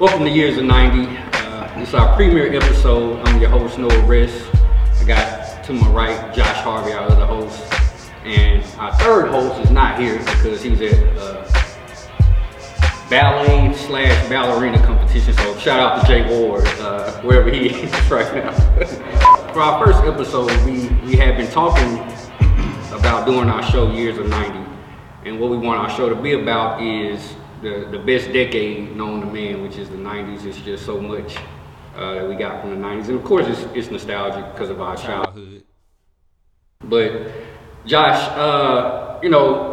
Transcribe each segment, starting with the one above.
Welcome to Years of 90. Uh, this is our premiere episode. I'm your host, Noah Riss. I got to my right Josh Harvey, our other host. And our third host is not here because he's at uh, ballet slash ballerina competition. So shout out to Jay Ward, uh, wherever he is right now. For our first episode, we, we have been talking about doing our show Years of 90. And what we want our show to be about is the, the best decade known to man, which is the 90s. It's just so much uh, that we got from the 90s. And of course, it's, it's nostalgic because of our childhood. But Josh, uh, you know,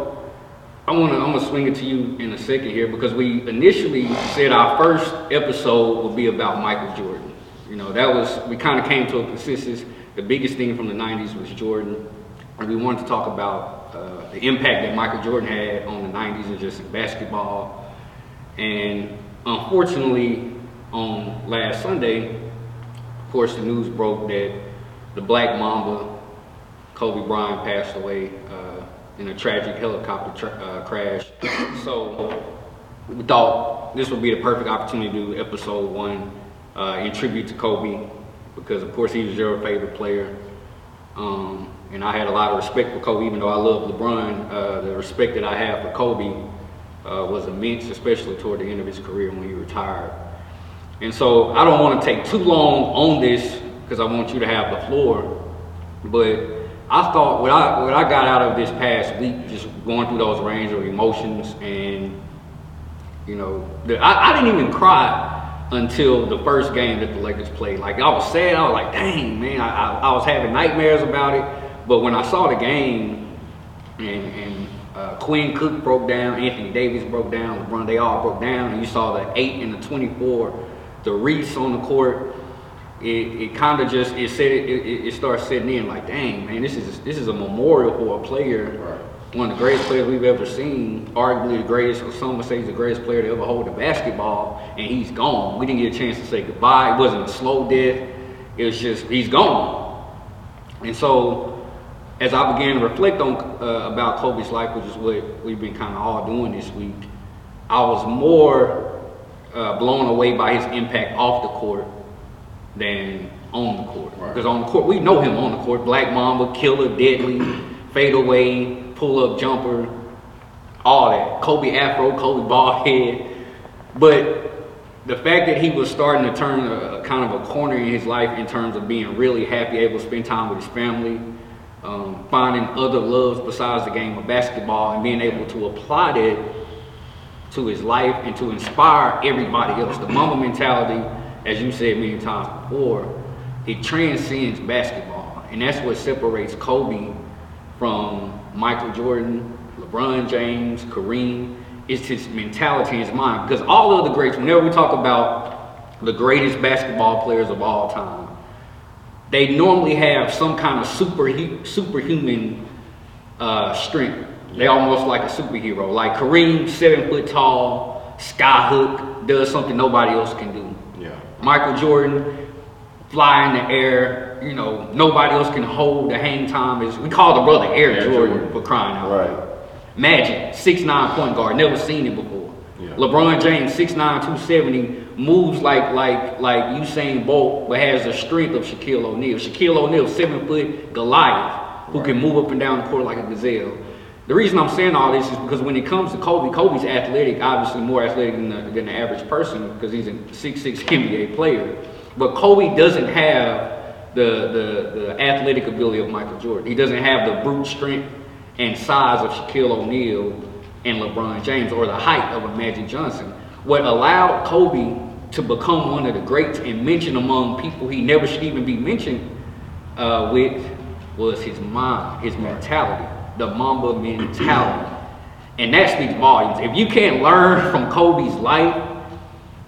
I wanna I'm gonna swing it to you in a second here because we initially said our first episode would be about Michael Jordan. You know, that was we kind of came to a consensus. The biggest thing from the '90s was Jordan, and we wanted to talk about uh, the impact that Michael Jordan had on the '90s and just in basketball. And unfortunately, on last Sunday, of course, the news broke that the Black Mamba, Kobe Bryant, passed away uh, in a tragic helicopter tra- uh, crash. so we thought this would be the perfect opportunity to do episode one uh, in tribute to Kobe, because of course he was your favorite player. Um, and I had a lot of respect for Kobe, even though I love LeBron. Uh, the respect that I have for Kobe uh, was immense, especially toward the end of his career when he retired. And so I don't want to take too long on this because I want you to have the floor. But I thought what I what I got out of this past week, just going through those range of emotions, and you know, the, I, I didn't even cry until the first game that the Lakers played. Like I was sad, I was like, dang man, I, I, I was having nightmares about it. But when I saw the game, and, and uh, Quinn Cook broke down, Anthony Davis broke down, LeBron, they all broke down, and you saw the eight and the 24, the Reese on the court. It, it kind of just it said it, it, it starts setting in like, dang man, this is this is a memorial for a player, Right. one of the greatest players we've ever seen, arguably the greatest, or some would say he's the greatest player to ever hold a basketball, and he's gone. We didn't get a chance to say goodbye. It wasn't a slow death. It was just he's gone. And so as I began to reflect on uh, about Kobe's life, which is what we've been kind of all doing this week, I was more uh, blown away by his impact off the court than on the court. Right. Because on the court, we know him on the court: Black Mamba, killer, deadly, fadeaway, pull-up jumper, all that. Kobe Afro, Kobe bald head. But the fact that he was starting to turn a kind of a corner in his life in terms of being really happy, able to spend time with his family, um, finding other loves besides the game of basketball, and being able to apply that to his life and to inspire everybody else. The Mamba mentality, as you said many times before, it transcends basketball, and that's what separates Kobe from Michael Jordan, LeBron James, Kareem. It's his mentality, his mind. Because all of the greats, whenever we talk about the greatest basketball players of all time, they normally have some kind of super superhuman uh, strength. They almost like a superhero. Like Kareem, seven foot tall, sky hook, does something nobody else can do. Yeah. Michael Jordan, fly in the air. You know, nobody else can hold the hang time. Is we call the brother Air, Air Jordan, Jordan. for crying out. Right. Magic, six nine point guard, never seen it before. Yeah. LeBron James, 6'9", 270, moves like like like Usain Bolt, but has the strength of Shaquille O'Neal. Shaquille O'Neal, seven foot Goliath, who can move up and down the court like a gazelle. The reason I'm saying all this is because when it comes to Kobe, Kobe's athletic, obviously more athletic than the, than the average person because he's a 6'6 NBA player. But Kobe doesn't have the, the, the athletic ability of Michael Jordan. He doesn't have the brute strength and size of Shaquille O'Neal and LeBron James or the height of a Magic Johnson. What allowed Kobe to become one of the greats and mentioned among people he never should even be mentioned uh, with was his mind, his mentality, the Mamba mentality. And that speaks volumes. If you can't learn from Kobe's life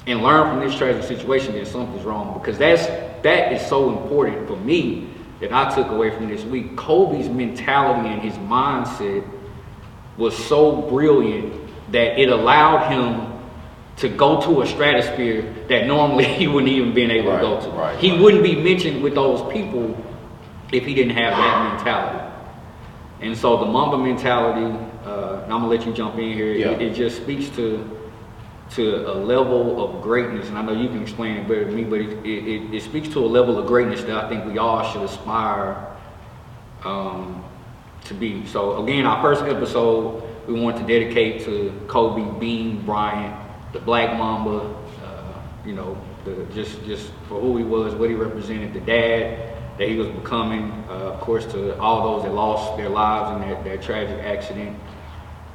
and learn from this tragic situation, then something's wrong. Because that's that is so important for me that I took away from this week. Kobe's mentality and his mindset was so brilliant that it allowed him to go to a stratosphere that normally he wouldn't even been able Right, to go to. right, he right. wouldn't be mentioned with those people if he didn't have that mentality. And so the Mamba mentality, uh, and I'm gonna let you jump in here. Yeah. It, it just speaks to to a level of greatness, and I know you can explain it better than me, but it, it, it speaks to a level of greatness that I think we all should aspire um, to be. So again, our first episode we want to dedicate to Kobe Bean Bryant, the Black Mamba. Uh, you know, the, just just for who he was, what he represented, the dad that he was becoming. Uh, of course, to all those that lost their lives in that, that tragic accident,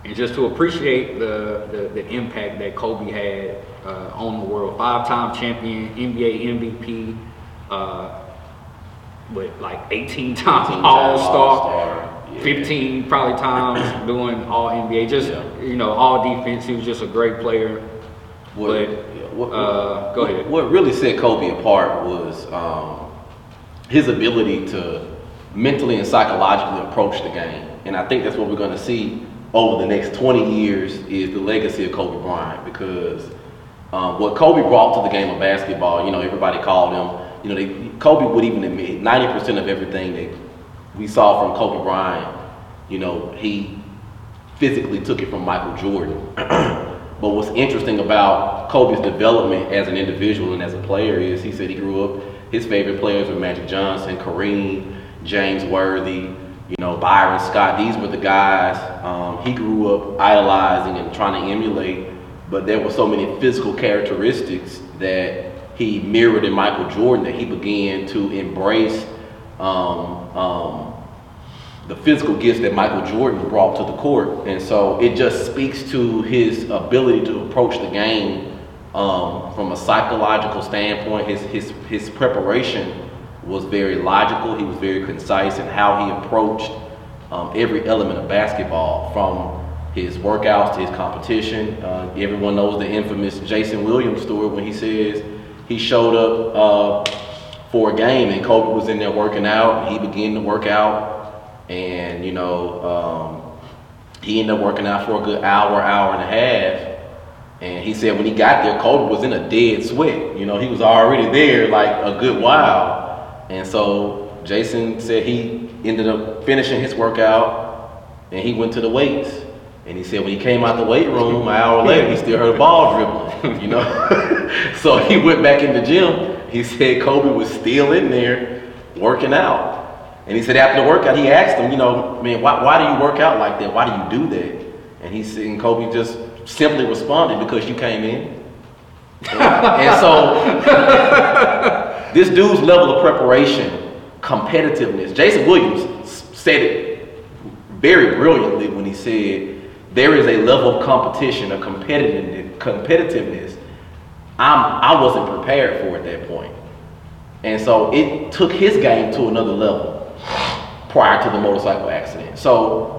and just to appreciate the the, the impact that Kobe had uh, on the world. Five-time champion, NBA MVP. Uh, but like 18 times All Star, 15 probably times doing All NBA. Just yeah. you know, all defense. He was just a great player. What, but what, uh, go ahead. What really set Kobe apart was um, his ability to mentally and psychologically approach the game, and I think that's what we're going to see over the next 20 years is the legacy of Kobe Bryant because um, what Kobe brought to the game of basketball. You know, everybody called him you know, they, Kobe would even admit 90% of everything that we saw from Kobe Bryant, you know, he physically took it from Michael Jordan. but what's interesting about Kobe's development as an individual and as a player is he said he grew up, his favorite players were Magic Johnson, Kareem, James Worthy, you know, Byron Scott. These were the guys um, he grew up idolizing and trying to emulate. But there were so many physical characteristics that he mirrored in Michael Jordan that he began to embrace um, um, the physical gifts that Michael Jordan brought to the court. And so it just speaks to his ability to approach the game um, from a psychological standpoint. His, his, his preparation was very logical, he was very concise in how he approached um, every element of basketball from his workouts to his competition. Uh, everyone knows the infamous Jason Williams story when he says, he showed up uh, for a game and Kobe was in there working out. He began to work out and, you know, um, he ended up working out for a good hour, hour and a half. And he said when he got there, Kobe was in a dead sweat. You know, he was already there like a good while. And so Jason said he ended up finishing his workout and he went to the weights. And he said when he came out the weight room an hour later, he still heard the ball dribbling, you know? so he went back in the gym. He said Kobe was still in there working out. And he said after the workout, he asked him, you know, man, why, why do you work out like that? Why do you do that? And he said, and Kobe just simply responded, because you came in. And, and so this dude's level of preparation, competitiveness, Jason Williams said it very brilliantly when he said, there is a level of competition, a competitive competitiveness. I'm I wasn't prepared for at that point. And so it took his game to another level prior to the motorcycle accident. So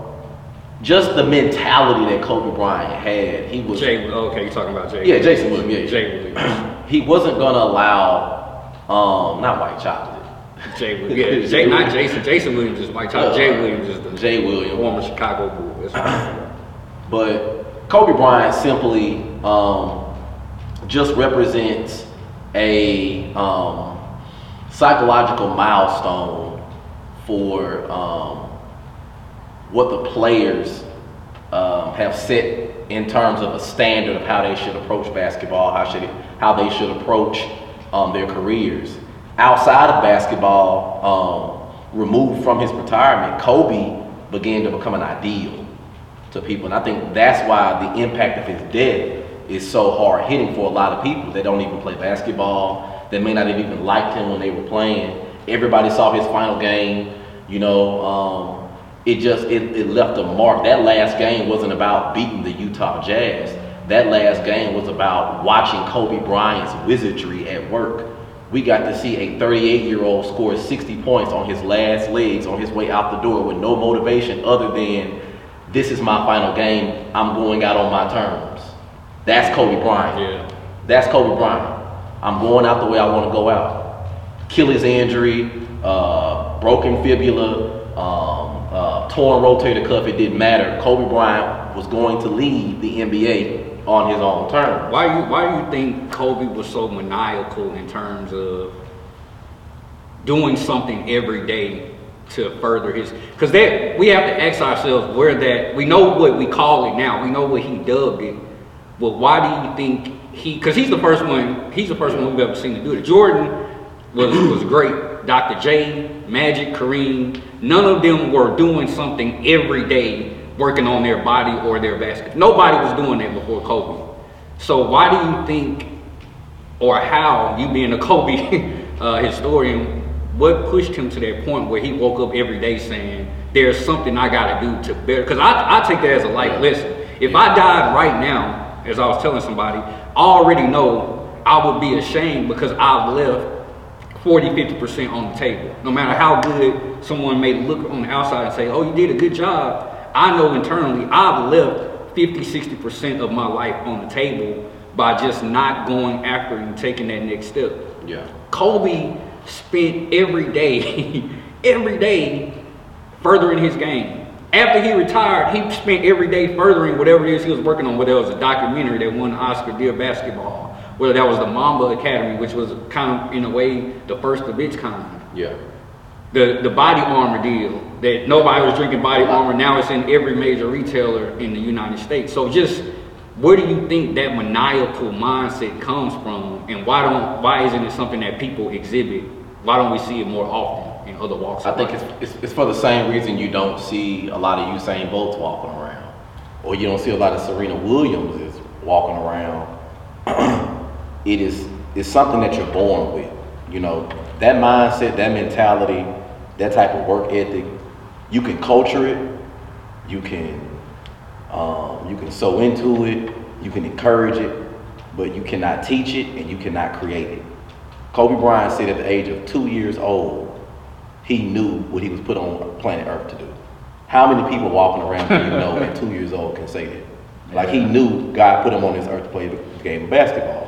just the mentality that Kobe Bryant had, he was Jay. Okay, you're talking about Jay. Yeah, Jason Williams. Yeah, Jay Williams. he wasn't gonna allow, um, not white chocolate. Jay Williams. Yeah, Jay, not Jason. Jason Williams is white chocolate. Uh, Jay Williams is the Jay Williams, former Chicago Bull. But Kobe Bryant simply um, just represents a um, psychological milestone for um, what the players um, have set in terms of a standard of how they should approach basketball, how should how they should approach um, their careers. Outside of basketball, um, removed from his retirement, Kobe began to become an ideal to people. And I think that's why the impact of his death is so hard hitting for a lot of people that don't even play basketball, that may not have even liked him when they were playing. Everybody saw his final game, you know, um, it just it, it left a mark. That last game wasn't about beating the Utah Jazz. That last game was about watching Kobe Bryant's wizardry at work. We got to see a 38 year old score 60 points on his last legs on his way out the door with no motivation other than this is my final game. I'm going out on my terms. That's Kobe Bryant. Yeah. That's Kobe Bryant. I'm going out the way I want to go out. Achilles injury, uh, broken fibula, um, uh, torn rotator cuff, it didn't matter. Kobe Bryant was going to leave the NBA on his own terms. Why you why do you think Kobe was so maniacal in terms of doing something every day to further his because that we have to ask ourselves where that we know what we call it now we know what he dubbed it But why do you think he? Because he's the first one. He's the first one we've ever seen to do it. Jordan was was great. Dr. J, Magic, Kareem, none of them were doing something every day, working on their body or their basket. Nobody was doing that before Kobe. So why do you think, or how you being a Kobe uh, historian, what pushed him to that point where he woke up every day saying, "There's something I got to do to better"? Because I, I take that as a life lesson. If I died right now, as I was telling somebody, I already know I would be ashamed because I've left 40, 50% on the table. No matter how good someone may look on the outside and say, oh, you did a good job, I know internally I've left 50, 60% of my life on the table by just not going after and taking that next step. Yeah. Kobe spent every day, every day furthering his game. After he retired, he spent every day furthering whatever it is he was working on, whether it was a documentary that won an Oscar Dear Basketball, whether that was the Mamba Academy, which was kind of, in a way, the first of its kind. Yeah. The, the body armor deal that nobody was drinking body armor, now it's in every major retailer in the United States. So just where do you think that maniacal mindset comes from and why don't why isn't it something that people exhibit? Why don't we see it more often in other walks I of think life? it's, it's, it's for the same reason you don't see a lot of Usain Bolts walking around, or you don't see a lot of Serena Williams is walking around. it is it's something that you're born with. You know that mindset, that mentality, that type of work ethic. You can culture it. You can um, you can sow into it. You can encourage it, but you cannot teach it and you cannot create it. Kobe Bryant said at the age of two years old, he knew what he was put on planet Earth to do. How many people walking around do you know at two years old can say that? Like he knew God put him on this earth to play the game of basketball.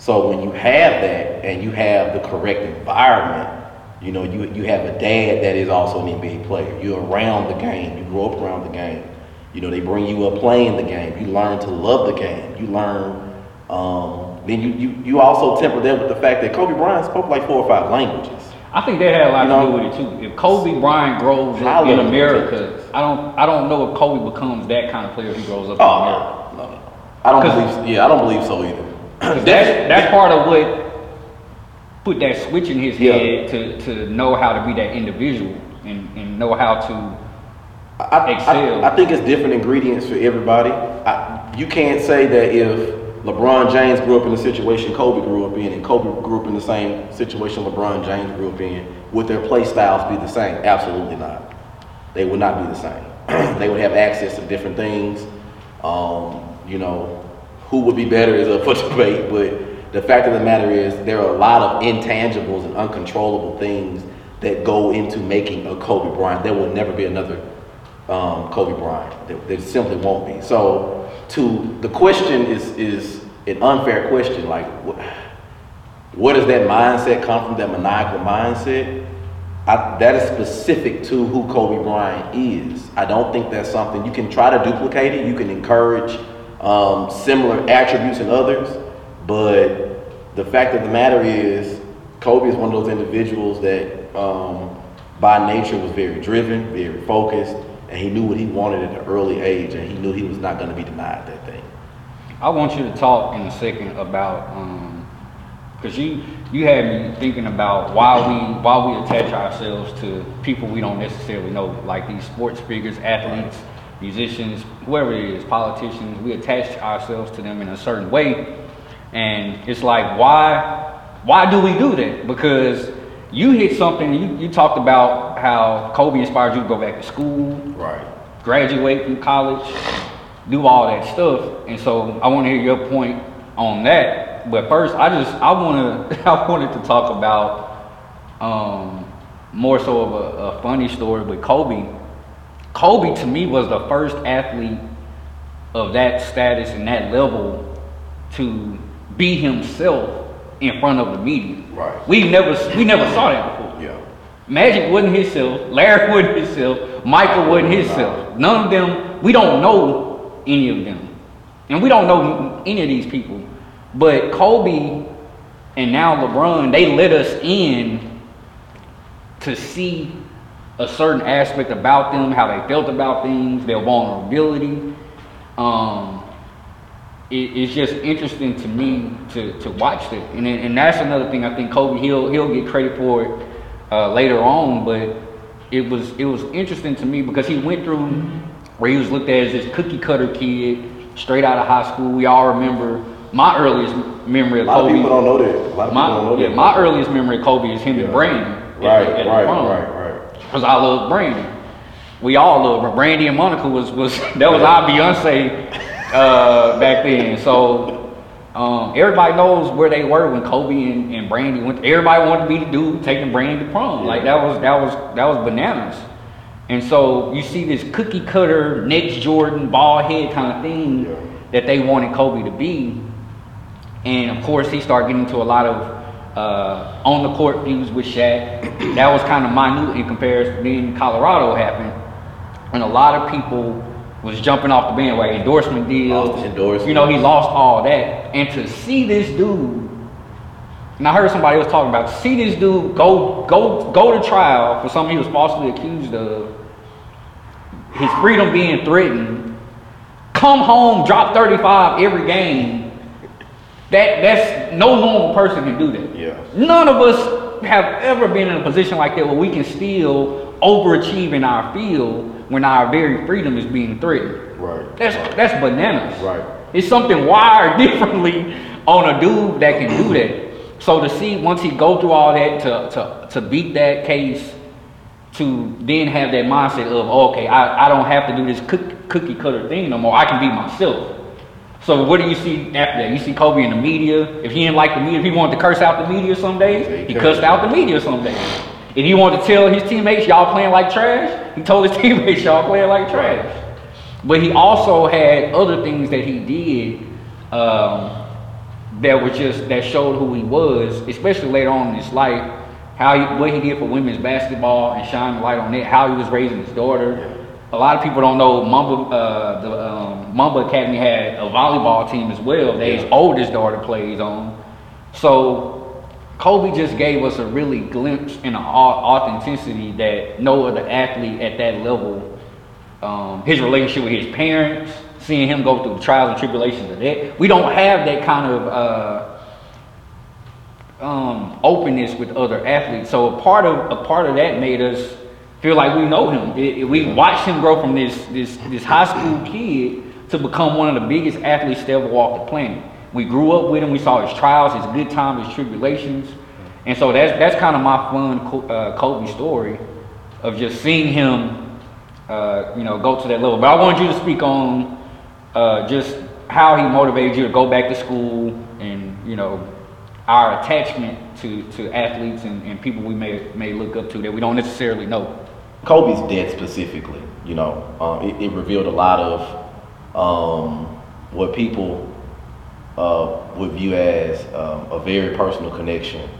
So when you have that and you have the correct environment, you know, you, you have a dad that is also an NBA player. You're around the game. You grow up around the game. You know, they bring you up playing the game. You learn to love the game. You learn. Um, then you, you you also temper that with the fact that Kobe Bryant spoke like four or five languages. I think that had a lot You know, to do with it too. If Kobe Bryant grows up in America, I don't I don't know if Kobe becomes that kind of player if he grows up in America. Oh no, no. I don't believe. Yeah, I don't believe so either. That's that's part of what put that switch in his Yeah. head to, to know how to be that individual and, and know how to I, I- I, think it's different ingredients for everybody. I, you can't say that if LeBron James grew up in the situation Kobe grew up in, and Kobe grew up in the same situation LeBron James grew up in, would their play styles be the same? Absolutely not. They would not be the same. they would have access to different things. Um, you know, who would be better is up for debate, but the fact of the matter is there are a lot of intangibles and uncontrollable things that go into making a Kobe Bryant. There will never be another um, Kobe Bryant. There, there simply won't be. So, to the question is is an unfair question. Like, what, does that mindset come from? That maniacal mindset. I, that is specific to who Kobe Bryant is. I don't think that's something you can try to duplicate it. You can encourage um, similar attributes in others, but the fact of the matter is, Kobe is one of those individuals that, um, by nature, was very driven, very focused, and he knew what he wanted at an early age, and he knew he was not going to be denied that thing. I want you to talk in a second about because you you had me thinking about why we why we attach ourselves to people we don't necessarily know, like these sports figures, athletes, musicians, whoever it is, politicians. We attach ourselves to them in a certain way, and it's like why why do we do that? Because you hit something. You, you talked about how Kobe inspired you to go back to school, Right. graduate from college, do all that stuff. And so I want to hear your point on that. But first, I just I want to I wanted to talk about um, more so of a, a funny story with Kobe. Kobe to me was the first athlete of that status and that level to be himself in front of the media. Right. We never we never saw that before. Yeah. Magic wasn't himself. Larry wasn't himself. Michael wasn't himself. None of them. We don't know any of them, and we don't know any of these people. But Kobe and now LeBron, they let us in to see a certain aspect about them, how they felt about things, their vulnerability. Um, it, it's just interesting to me to, to watch it, and and that's another thing I think Kobe he'll he'll get credit for it uh, later on, but it was it was interesting to me because he went through where he was looked at as this cookie cutter kid straight out of high school. We all remember my earliest memory of A lot Kobe. of people don't know that. A lot of my, people don't know yeah, that. my earliest memory of Kobe is him Yeah. and Brandy. Right, at right, right, right. Because I love Brandy. We all love her. Brandy and Monica was was that was our Beyonce uh, back then. So um, everybody knows where they were when Kobe and, and Brandy went. Everybody wanted to be the dude taking Brandy to prom. Like that was that was that was bananas. And so you see this cookie cutter, next Jordan, ball head kind of thing that they wanted Kobe to be. And of course, he started getting into a lot of uh, on the court feuds with Shaq. that was kind of minute in comparison. Then Colorado happened, and a lot of people was jumping off the bandwagon, endorsement deals. Lost endorsements. You know, he lost all that. And to see this dude, and I heard somebody was talking about see this dude go go go to trial for something he was falsely accused of, his freedom being threatened, come home, drop 35 every game. That that's no normal person can do that. Yeah. None of us have ever been in a position like that where we can still overachieve in our field when our very freedom is being threatened. Right. That's that's bananas. Right. It's something wired differently on a dude that can do that. So to see once he go through all that to to, to beat that case, to then have that mindset of oh, okay, I, I don't have to do this cook, cookie cutter thing no more. I can be myself. So what do you see after that? You see Kobe in the media. If he didn't like the media, if he wanted to curse out the media some days, he cussed out the media some days. If he wanted to tell his teammates y'all playing like trash, he told his teammates y'all playing like trash. But he also had other things that he did um, that was just that showed who he was, especially later on in his life. How he, what he did for women's basketball and shine the light on it. How he was raising his daughter. A lot of people don't know Mamba. Uh, the um, Mamba Academy had a volleyball team as well. That his oldest daughter plays on. So Kobe just gave us a really glimpse in an authenticity that no other athlete at that level um, his relationship with his parents, seeing him go through the trials and tribulations of that. We don't have that kind of uh, um, openness with other athletes. So a part of a part of that made us feel like we know him. It- it- we watched him grow from this this this high school kid to become one of the biggest athletes to ever walk the planet. We grew up with him. We saw his trials, his good times, his tribulations, and so that's that's kind of my fun uh, Kobe story of just seeing him uh, you know, go to that level. But I want you to speak on uh, just how he motivated you to go back to school and, you know, our attachment to, to athletes and, and people we may, may look up to that we don't necessarily know. Kobe's death specifically, you know, um, it, it revealed a lot of um, what people uh, would view as um, a very personal connection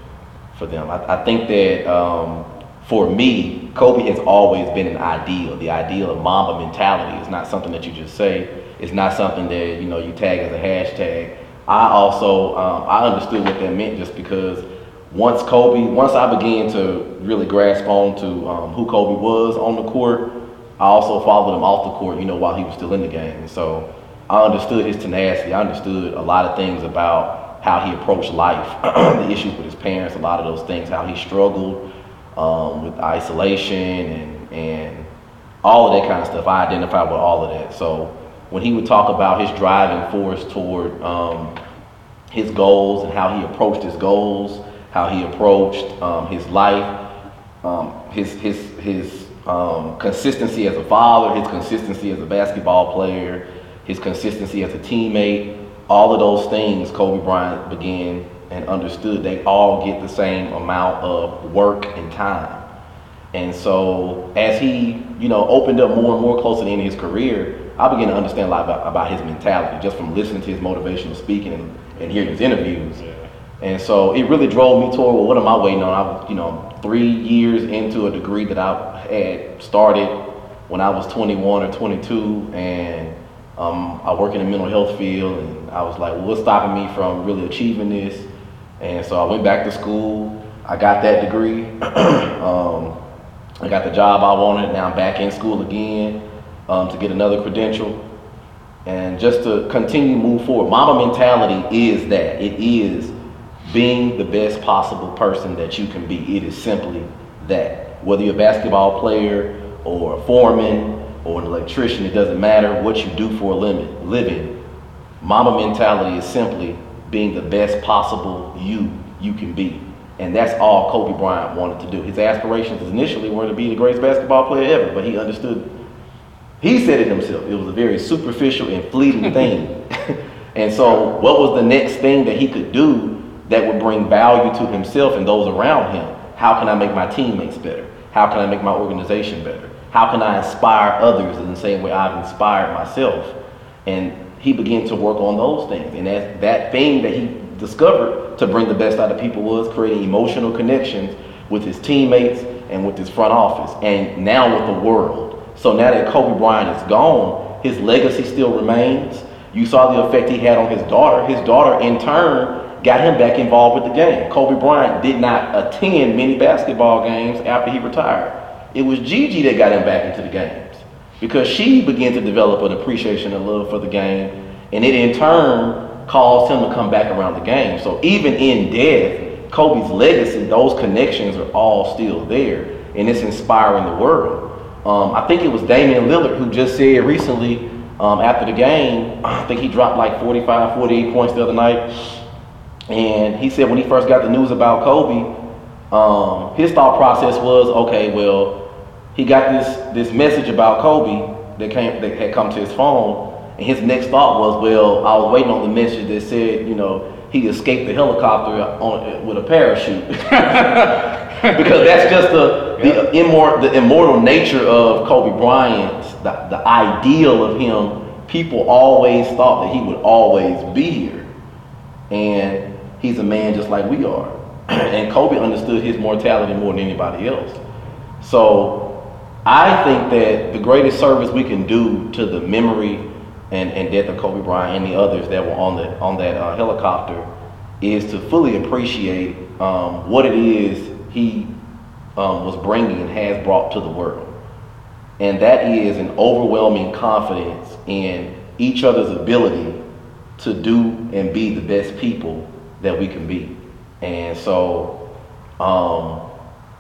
for them. I, I think that um, for me, Kobe has always been an ideal. The ideal of Mamba mentality is not something that you just say. It's not something that you know you tag as a hashtag. I also um, I understood what that meant just because once Kobe, once I began to really grasp on to um, who Kobe was on the court, I also followed him off the court. You know, while he was still in the game. So I understood his tenacity. I understood a lot of things about how he approached life, the issues with his parents, a lot of those things, how he struggled um, with isolation and and all of that kind of stuff. I identified with all of that. So when he would talk about his driving force toward um, his goals and how he approached his goals, how he approached um, his life, um, his his his um, consistency as a father, his consistency as a basketball player, his consistency as a teammate, all of those things Kobe Bryant began and understood they all get the same amount of work and time. And so as he, you know, opened up more and more closer to the end of his career, I began to understand a lot about, about his mentality just from listening to his motivational speaking and, and hearing his interviews. And so it really drove me toward, well, what am I waiting on? I was, you know, three years into a degree that I had started when I was 21 or 22, and um, I work in the mental health field, and I was like, well, what's stopping me from really achieving this? And so I went back to school. I got that degree. um, I got the job I wanted. Now I'm back in school again um, to get another credential. And just to continue to move forward, Mamba mentality is that it is being the best possible person that you can be. It is simply that. Whether you're a basketball player or a foreman or an electrician, it doesn't matter what you do for a living. Mamba mentality is simply being the best possible you you can be. And that's all Kobe Bryant wanted to do. His aspirations initially were to be the greatest basketball player ever, but he understood. He said it himself. It was a very superficial and fleeting thing. and so, what was the next thing that he could do that would bring value to himself and those around him? How can I make my teammates better? How can I make my organization better? How can I inspire others in the same way I've inspired myself? And he began to work on those things. And that, that thing that he discovered to bring the best out of people was creating emotional connections with his teammates and with his front office and now with the world. So now that Kobe Bryant is gone, his legacy still remains. You saw the effect he had on his daughter. His daughter, in turn, got him back involved with the game. Kobe Bryant did not attend many basketball games after he retired. It was Gigi that got him back into the games because she began to develop an appreciation and love for the game, and it in turn caused him to come back around the game. So even in death, Kobe's legacy, those connections are all still there, and it's inspiring the world. Um, I think it was Damian Lillard who just said recently um, after the game, I think he dropped like 45, 48 points the other night. And he said when he first got the news about Kobe, um, his thought process was, okay, well, he got this this message about Kobe that came that had come to his phone, and his next thought was, well, I was waiting on the message that said, you know, he escaped the helicopter on, with a parachute. because that's just the, the, immor- the immortal nature of Kobe Bryant, the, the ideal of him. People always thought that he would always be here. And he's a man just like we are. and Kobe understood his mortality more than anybody else. So I think that the greatest service we can do to the memory and, and death of Kobe Bryant and the others that were on the on that uh, helicopter is to fully appreciate um, what it is he um, was bringing and has brought to the world, and that is an overwhelming confidence in each other's ability to do and be the best people that we can be, and so. Um,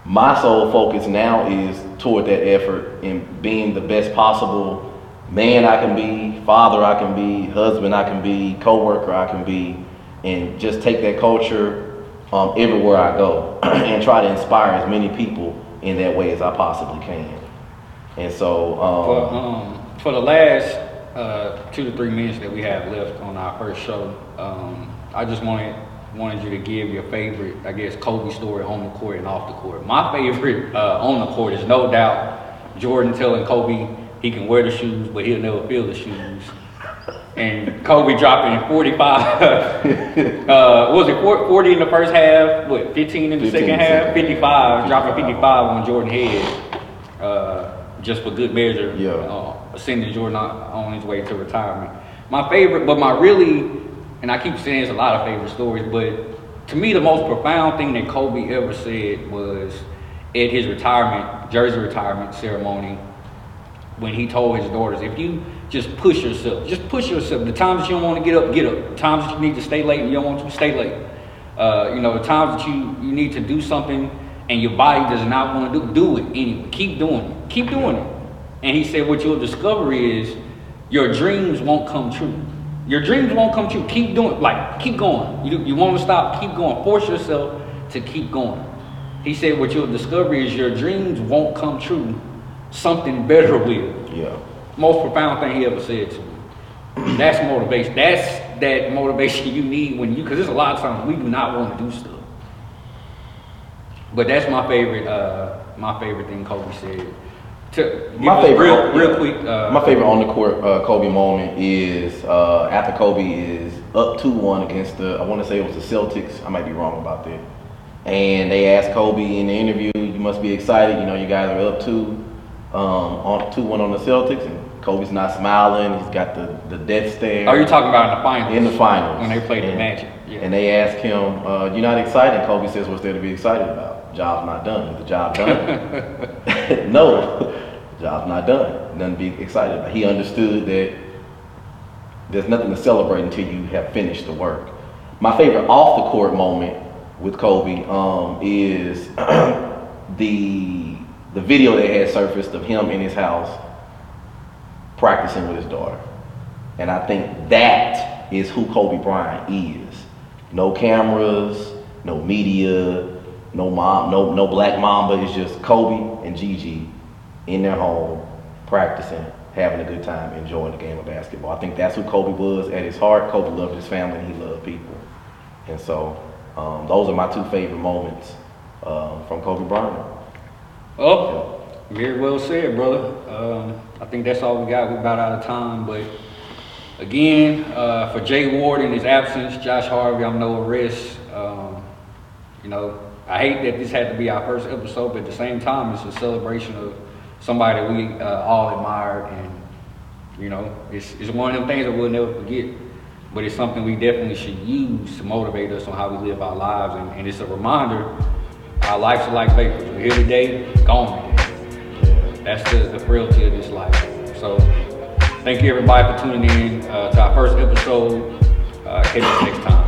my sole focus now is toward that effort in being the best possible man I can be, father I can be, husband I can be, co-worker I can be, and just take that culture um, everywhere I go and try to inspire as many people in that way as I possibly can. And so, um, for, um, for the last uh, two to three minutes that we have left on our first show, um, I just wanted wanted you to give your favorite, I guess, Kobe story on the court and off the court. My favorite uh, on the court is no doubt Jordan telling Kobe he can wear the shoes, but he'll never feel the shoes. And Kobe dropping 45. uh, was it 40 in the first half? What, 15 in the 15 second half? 55, dropping 55 on Jordan head. Uh, just for good measure. Yeah. Uh, sending Jordan on his way to retirement. My favorite, but my really, and I keep saying it's a lot of favorite stories, but to me the most profound thing that Kobe ever said was at his retirement, jersey retirement ceremony when he told his daughters, if you just push yourself, just push yourself. The times that you don't want to get up, get up. The times that you need to stay late and you don't want to stay late. Uh, you know, the times that you, you need to do something and your body does not want to do, do it anyway. Keep doing it. Keep doing it. And he said, what you'll discover is your dreams won't come true. Your dreams won't come true. Keep doing Like, keep going. You, you want to stop, keep going. Force yourself to keep going. He said, what you'll discover is your dreams won't come true something better will. Yeah. Most profound thing he ever said to me. That's motivation. That's that motivation you need when you, because there's a lot of times we do not want to do stuff. But that's my favorite. Uh, my favorite thing Kobe said. To my favorite, real, real quick. Uh, my favorite on the court uh, Kobe moment is uh, after Kobe is up two one against the. I want to say it was the Celtics. I might be wrong about that. And they asked Kobe in the interview, "You must be excited. You know, you guys are up two um, on two one on the Celtics, and Kobe's not smiling. He's got the, the death stare. Are you talking about in the finals? In the finals when they played and, the Magic. Yeah. And they ask him, uh, "You're not excited?" Kobe says, "What's there to be excited about? Job's not done. Is the job done?" no, job's not done. Nothing to be excited about. He understood that there's nothing to celebrate until you have finished the work. My favorite off the court moment with Kobe um, is the the video that had surfaced of him in his house practicing with his daughter. And I think that is who Kobe Bryant is. No cameras, no media, no mom, no no black mamba. It's just Kobe and Gigi in their home practicing, having a good time, enjoying the game of basketball. I think that's who Kobe was at his heart. Kobe loved his family and he loved people. And so um, those are my two favorite moments um, from Kobe Bryant. Oh, very well said, brother. Um, I think that's all we got. We're about out of time, but again, uh, for Jay Ward in his absence, Josh Harvey, I'm no arrest. Um, you know, I hate that this had to be our first episode, but at the same time, it's a celebration of somebody we uh, all admire, and you know, it's, it's one of them things that we'll never forget. But it's something we definitely should use to motivate us on how we live our lives, and, and it's a reminder our lives are like vapors. We're here today, gone. That's the, the frailty of this life. So, thank you everybody for tuning in uh, to our first episode. Uh, catch us next time.